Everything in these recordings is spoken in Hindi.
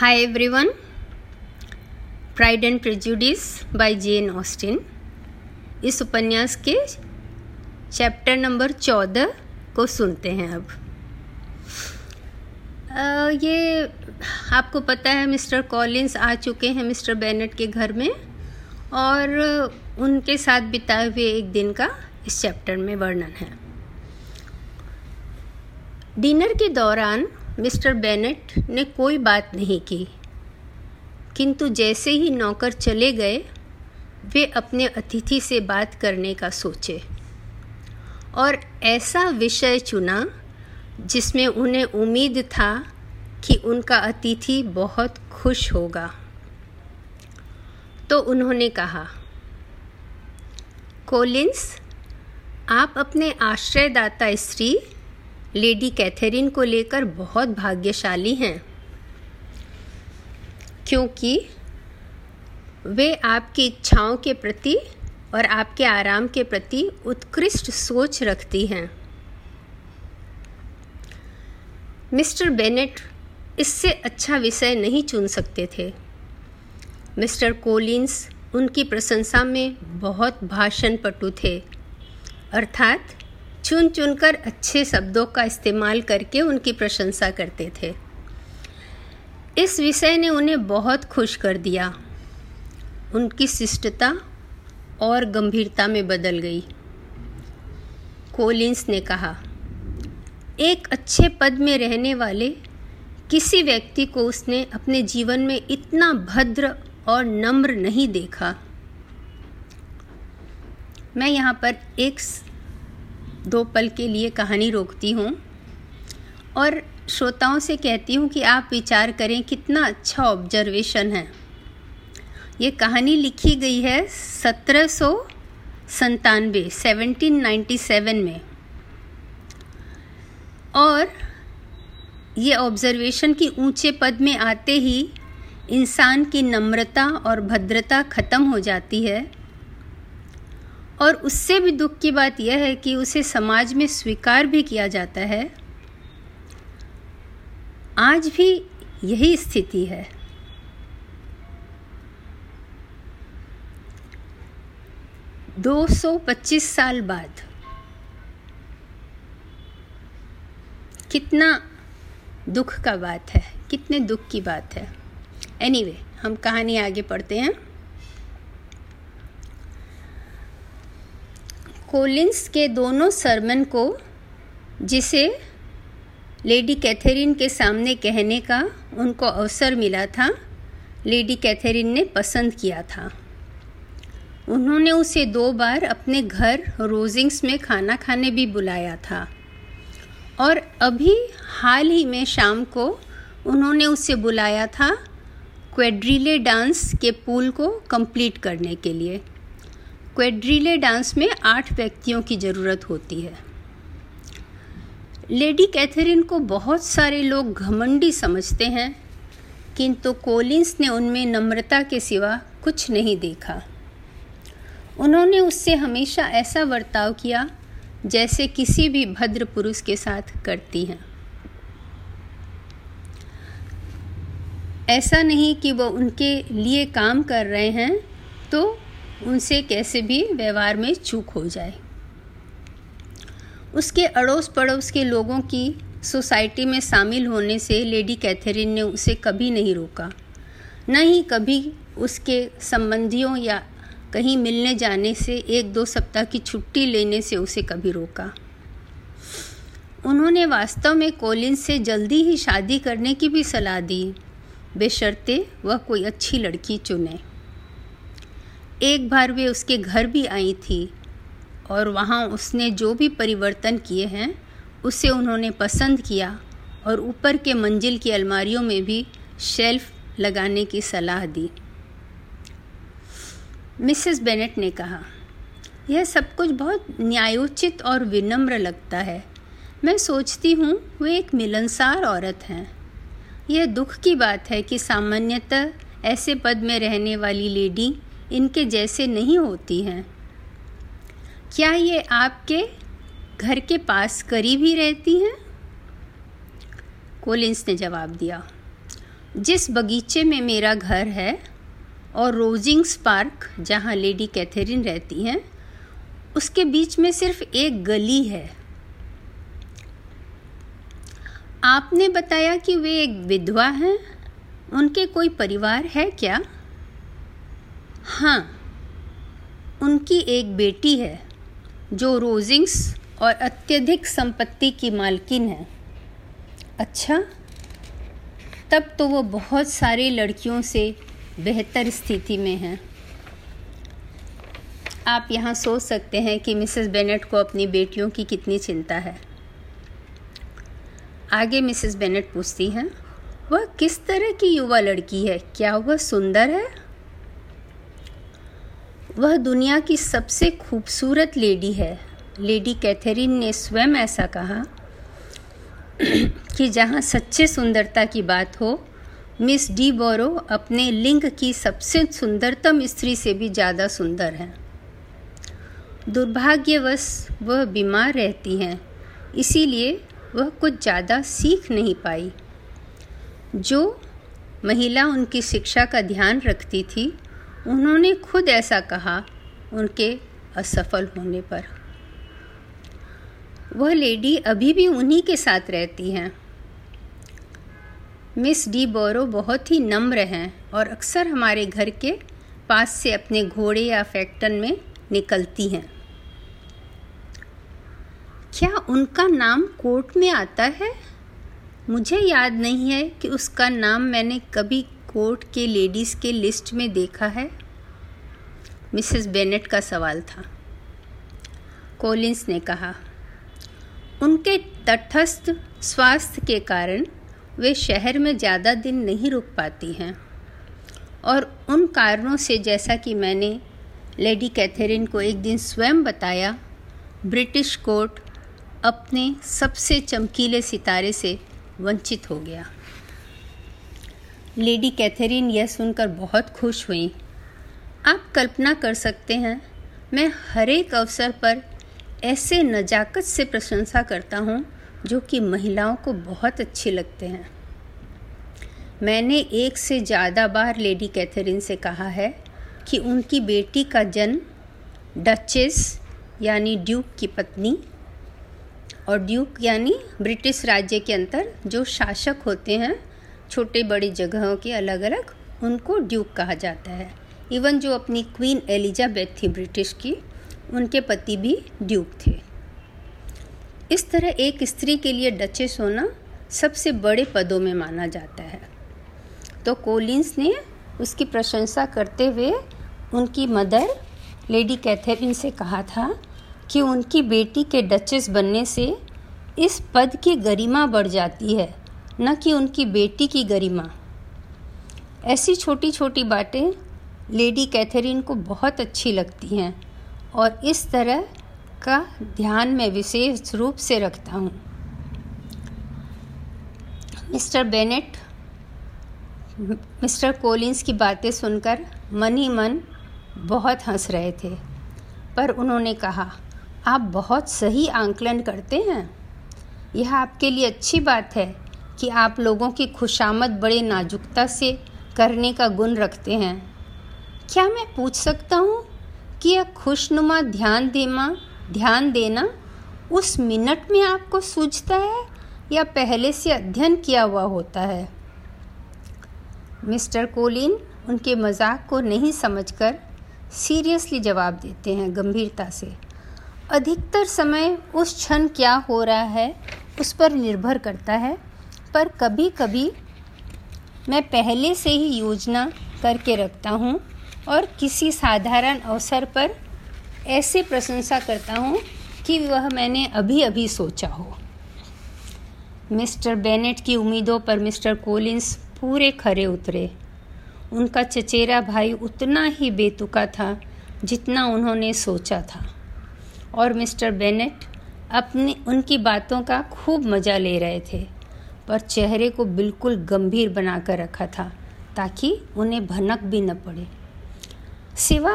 Hi everyone. Pride and Prejudice by Jane Austen इस उपन्यास के चैप्टर नंबर चौदह को सुनते हैं अब। आ, ये आपको पता है मिस्टर कॉलिंस आ चुके हैं मिस्टर बेनेट के घर में और उनके साथ बिताए हुए एक दिन का इस चैप्टर में वर्णन है। डिनर के दौरान मिस्टर बेनेट ने कोई बात नहीं की। किंतु जैसे ही नौकर चले गए, वे अपने अतिथि से बात करने का सोचे। और ऐसा विषय चुना, जिसमें उन्हें उम्मीद था कि उनका अतिथि बहुत खुश होगा। तो उन्होंने कहा कोलिंस आप अपने आश्रयदाता स्त्री लेडी कैथरीन को लेकर बहुत भाग्यशाली हैं, क्योंकि वे आपकी इच्छाओं के प्रति और आपके आराम के प्रति उत्कृष्ट सोच रखती हैं। मिस्टर बेनेट इससे अच्छा विषय नहीं चुन सकते थे। मिस्टर कोलिंस उनकी प्रशंसा में बहुत भाषण पटु थे, अर्थात चुन चुनकर अच्छे शब्दों का इस्तेमाल करके उनकी प्रशंसा करते थे। इस विषय ने उन्हें बहुत खुश कर दिया। उनकी शिष्टता और गंभीरता में बदल गई। कोलिंस ने कहा, एक अच्छे पद में रहने वाले किसी व्यक्ति को उसने अपने जीवन में इतना भद्र और नम्र नहीं देखा। मैं यहाँ पर एक दो पल के लिए कहानी रोकती हूँ और श्रोताओं से कहती हूँ कि आप विचार करें कितना अच्छा ऑब्जर्वेशन है। ये कहानी लिखी गई है सत्रह सौ संतानवे सेवनटीन नाइन्टी सेवन में। और ये ऑब्जर्वेशन की ऊँचे पद में आते ही इंसान की नम्रता और भद्रता खत्म हो जाती है। और उससे भी दुख की बात यह है कि उसे समाज में स्वीकार भी किया जाता है। आज भी यही स्थिति है। दो सौ पच्चीस साल बाद कितना दुख का बात है कितने दुख की बात है। एनीवे anyway, हम कहानी आगे पढ़ते हैं। कोलिंस के दोनों सरमन को, जिसे लेडी कैथरीन के सामने कहने का उनको अवसर मिला था, लेडी कैथरीन ने पसंद किया था। उन्होंने उसे दो बार अपने घर रोजिंग्स में खाना खाने भी बुलाया था। और अभी हाल ही में शाम को उन्होंने उसे बुलाया था क्वेड्रीले डांस के पूल को कंप्लीट करने के लिए। क्वेड्रीले डांस में आठ व्यक्तियों की ज़रूरत होती है। लेडी कैथरीन को बहुत सारे लोग घमंडी समझते हैं, किंतु कोलिंस ने उनमें नम्रता के सिवा कुछ नहीं देखा। उन्होंने उससे हमेशा ऐसा बर्ताव किया, जैसे किसी भी भद्र पुरुष के साथ करती हैं। ऐसा नहीं कि वो उनके लिए काम कर रहे हैं तो उनसे कैसे भी व्यवहार में चूक हो जाए। उसके अड़ोस पड़ोस के लोगों की सोसाइटी में शामिल होने से लेडी कैथरीन ने उसे कभी नहीं रोका। न ही कभी उसके संबंधियों या कहीं मिलने जाने से एक दो सप्ताह की छुट्टी लेने से उसे कभी रोका। उन्होंने वास्तव में कोलिन से जल्दी ही शादी करने की भी सलाह दी। बेशर्ते वह कोई अच्छी लड़की चुने। एक बार वे उसके घर भी आई थी और वहाँ उसने जो भी परिवर्तन किए हैं, उसे उन्होंने पसंद किया और ऊपर के मंजिल की अलमारियों में भी शेल्फ लगाने की सलाह दी। मिसेस बेनेट ने कहा, यह सब कुछ बहुत न्यायोचित और विनम्र लगता है। मैं सोचती हूँ वे एक मिलनसार औरत हैं। यह दुख की बात है कि सामान्यतः ऐसे पद में रहने वाली लेडी इनके जैसे नहीं होती हैं। क्या ये आपके घर के पास करीब ही रहती हैं? कोलिंस ने जवाब दिया, जिस बगीचे में मेरा घर है और रोजिंग्स पार्क जहाँ लेडी कैथरीन रहती हैं, उसके बीच में सिर्फ़ एक गली है। आपने बताया कि वे एक विधवा हैं। उनके कोई परिवार है क्या? हाँ उनकी एक बेटी है, जो रोजिंग्स और अत्यधिक संपत्ति की मालकिन है। अच्छा तब तो वो बहुत सारी लड़कियों से बेहतर स्थिति में हैं। आप यहाँ सोच सकते हैं कि मिसेस बेनेट को अपनी बेटियों की कितनी चिंता है। आगे मिसेस बेनेट पूछती हैं, वह किस तरह की युवा लड़की है? क्या वह सुंदर है? वह दुनिया की सबसे खूबसूरत लेडी है। लेडी कैथरीन ने स्वयं ऐसा कहा कि जहाँ सच्चे सुंदरता की बात हो, मिस डी बोरो अपने लिंग की सबसे सुंदरतम स्त्री से भी ज़्यादा सुंदर हैं। दुर्भाग्यवश वह बीमार रहती हैं, इसीलिए वह कुछ ज़्यादा सीख नहीं पाई। जो महिला उनकी शिक्षा का ध्यान रखती थी उन्होंने खुद ऐसा कहा, उनके असफल होने पर। वह लेडी अभी भी उन्हीं के साथ रहती हैं। मिस डी बोरो बहुत ही नम्र हैं और अक्सर हमारे घर के पास से अपने घोड़े या फैक्टन में निकलती हैं। क्या उनका नाम कोर्ट में आता है? मुझे याद नहीं है कि उसका नाम मैंने कभी कोर्ट के लेडीज़ के लिस्ट में देखा है? मिसेस बेनेट का सवाल था। कोलिंस ने कहा, उनके तटस्थ स्वास्थ्य के कारण वे शहर में ज़्यादा दिन नहीं रुक पाती हैं। और उन कारणों से जैसा कि मैंने लेडी कैथरीन को एक दिन स्वयं बताया, ब्रिटिश कोर्ट अपने सबसे चमकीले सितारे से वंचित हो गया। लेडी कैथरीन यह सुनकर बहुत खुश हुई। आप कल्पना कर सकते हैं, मैं हर एक अवसर पर ऐसे नज़ाकत से प्रशंसा करता हूँ, जो कि महिलाओं को बहुत अच्छे लगते हैं। मैंने एक से ज़्यादा बार लेडी कैथरीन से कहा है कि उनकी बेटी का जन्म डचेस, यानी ड्यूक की पत्नी, और ड्यूक यानी ब्रिटिश राज्य के अंदर जो शासक होते हैं छोटे बड़ी जगहों के अलग अलग उनको ड्यूक कहा जाता है। इवन जो अपनी क्वीन एलिजाबेथ थी ब्रिटिश की, उनके पति भी ड्यूक थे। इस तरह एक स्त्री के लिए डचेस होना सबसे बड़े पदों में माना जाता है। तो कोलिंस ने उसकी प्रशंसा करते हुए उनकी मदर, लेडी कैथरीन से कहा था कि उनकी बेटी के डचेस बनने से इस पद की गरिमा बढ़ जाती है। न कि उनकी बेटी की गरिमा। ऐसी छोटी छोटी बातें लेडी कैथरीन को बहुत अच्छी लगती हैं और इस तरह का ध्यान मैं विशेष रूप से रखता हूँ। मिस्टर बेनेट, मिस्टर कोलिंस की बातें सुनकर मन ही मन बहुत हंस रहे थे, पर उन्होंने कहा, आप बहुत सही आंकलन करते हैं। यह आपके लिए अच्छी बात है कि आप लोगों की खुशामद बड़े नाजुकता से करने का गुण रखते हैं। क्या मैं पूछ सकता हूँ कि यह खुशनुमा ध्यान देना ध्यान देना उस मिनट में आपको सूझता है या पहले से अध्ययन किया हुआ होता है? मिस्टर कोलिन उनके मज़ाक को नहीं समझकर सीरियसली जवाब देते हैं गंभीरता से। अधिकतर समय उस क्षण क्या हो रहा है उस पर निर्भर करता है पर कभी कभी मैं पहले से ही योजना करके रखता हूँ और किसी साधारण अवसर पर ऐसे प्रशंसा करता हूँ कि वह मैंने अभी अभी सोचा हो। मिस्टर बेनेट की उम्मीदों पर मिस्टर कोलिंस पूरे खरे उतरे। उनका चचेरा भाई उतना ही बेतुका था जितना उन्होंने सोचा था। और मिस्टर बेनेट अपनी, उनकी बातों का खूब मज़ा ले रहे थे। पर चेहरे को बिल्कुल गंभीर बनाकर रखा था, ताकि उन्हें भनक भी न पड़े। सिवा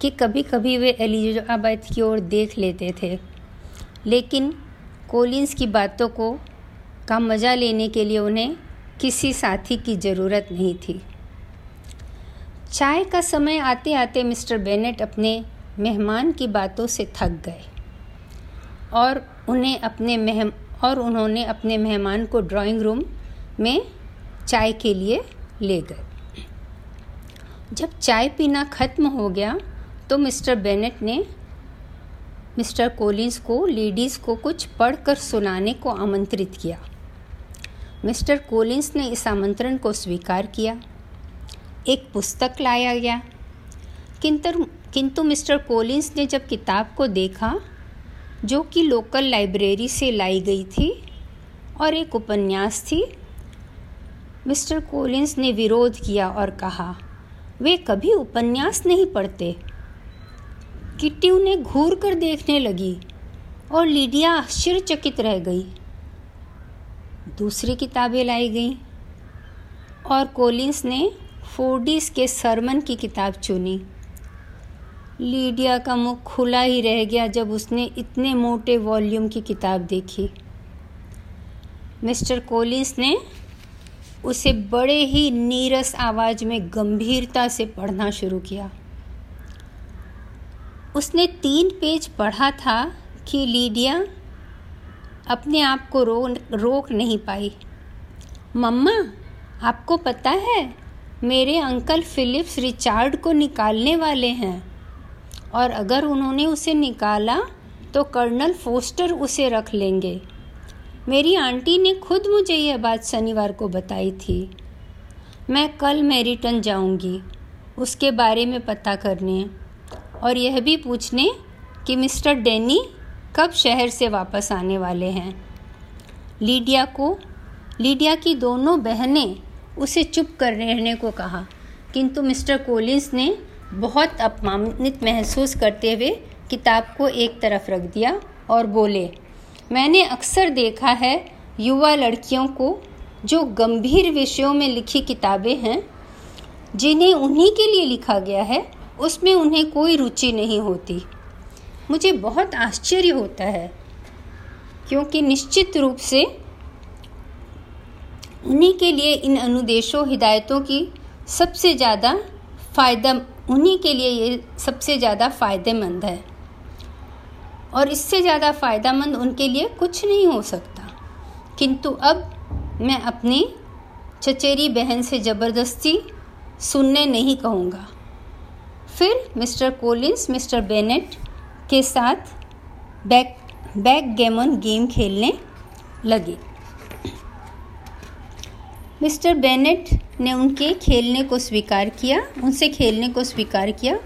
कि कभी कभी वे एलिजाबेथ की ओर देख लेते थे, लेकिन कोलिंस की बातों को का मज़ा लेने के लिए उन्हें किसी साथी की ज़रूरत नहीं थी। चाय का समय आते आते मिस्टर बेनेट अपने मेहमान की बातों से थक गए और उन्हें अपने मेहम और उन्होंने अपने मेहमान को ड्राइंग रूम में चाय के लिए ले गए। जब चाय पीना ख़त्म हो गया तो मिस्टर बेनेट ने मिस्टर कोलिंस को, लेडीज़ को कुछ पढ़कर सुनाने को आमंत्रित किया। मिस्टर कोलिंस ने इस आमंत्रण को स्वीकार किया। एक पुस्तक लाया गया। किंतु किंतु मिस्टर कोलिंस ने जब किताब को देखा जो कि लोकल लाइब्रेरी से लाई गई थी और एक उपन्यास थी। मिस्टर कोलिंस ने विरोध किया और कहा, वे कभी उपन्यास नहीं पढ़ते। किट्टी उन्हें घूर कर देखने लगी और लीडिया आश्चर्यचकित रह गई। दूसरी किताबें लाई गईं और कोलिंस ने फोर्डिस के सरमन की किताब चुनी। लीडिया का मुख खुला ही रह गया जब उसने इतने मोटे वॉल्यूम की किताब देखी। मिस्टर कोलिंस ने उसे बड़े ही नीरस आवाज़ में गंभीरता से पढ़ना शुरू किया। उसने तीन पेज पढ़ा था कि लीडिया अपने आप को रो, रोक नहीं पाई। मम्मा, आपको पता है, मेरे अंकल फिलिप्स रिचार्ड को निकालने वाले हैं। और अगर उन्होंने उसे निकाला तो कर्नल फोस्टर उसे रख लेंगे। मेरी आंटी ने खुद मुझे यह बात शनिवार को बताई थी। मैं कल मैरिटन जाऊँगी, उसके बारे में पता करने। और यह भी पूछने कि मिस्टर डेनी कब शहर से वापस आने वाले हैं। लीडिया को, लीडिया की दोनों बहनें उसे चुप कर रहने को कहा, किंतु मिस्टर कोलिंस ने बहुत अपमानित महसूस करते हुए किताब को एक तरफ़ रख दिया और बोले, मैंने अक्सर देखा है युवा लड़कियों को जो गंभीर विषयों में लिखी किताबें हैं, जिन्हें उन्हीं के लिए लिखा गया है, उसमें उन्हें कोई रुचि नहीं होती। मुझे बहुत आश्चर्य होता है, क्योंकि निश्चित रूप से उन्हीं के लिए इन अनुदेशों, हिदायतों की सबसे ज़्यादा फ़ायदा उन्हीं के लिए ये सबसे ज़्यादा फ़ायदेमंद है। और इससे ज़्यादा फ़ायदेमंद उनके लिए कुछ नहीं हो सकता। किंतु अब मैं अपनी चचेरी बहन से ज़बरदस्ती सुनने नहीं कहूँगा। फिर मिस्टर कोलिंस मिस्टर बेनेट के साथ बैक बैक गेमन गेम खेलने लगे। मिस्टर बेनेट ने उनके खेलने को स्वीकार किया, उनसे खेलने को स्वीकार किया,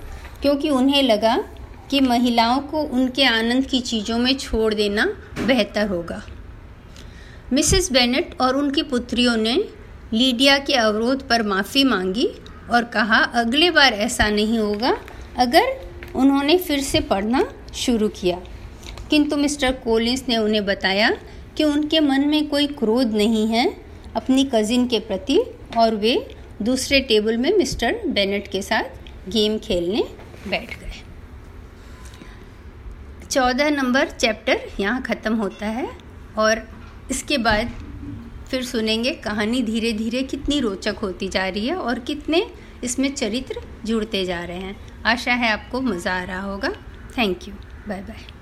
क्योंकि उन्हें लगा कि महिलाओं को उनके आनंद की चीज़ों में छोड़ देना बेहतर होगा। मिसेस बेनेट और उनकी पुत्रियों ने लीडिया के अवरोध पर माफ़ी मांगी और कहा, अगले बार ऐसा नहीं होगा अगर उन्होंने फिर से पढ़ना शुरू किया। किंतु मिस्टर कोलिंस ने उन्हें बताया कि उनके मन में कोई क्रोध नहीं है अपनी कज़िन के प्रति और वे दूसरे टेबल में मिस्टर बेनेट के साथ गेम खेलने बैठ गए। चौदह नंबर चैप्टर यहाँ ख़त्म होता है और इसके बाद फिर सुनेंगे कहानी धीरे धीरे कितनी रोचक होती जा रही है और कितने इसमें चरित्र जुड़ते जा रहे हैं। आशा है आपको मज़ा आ रहा होगा। Thank you bye bye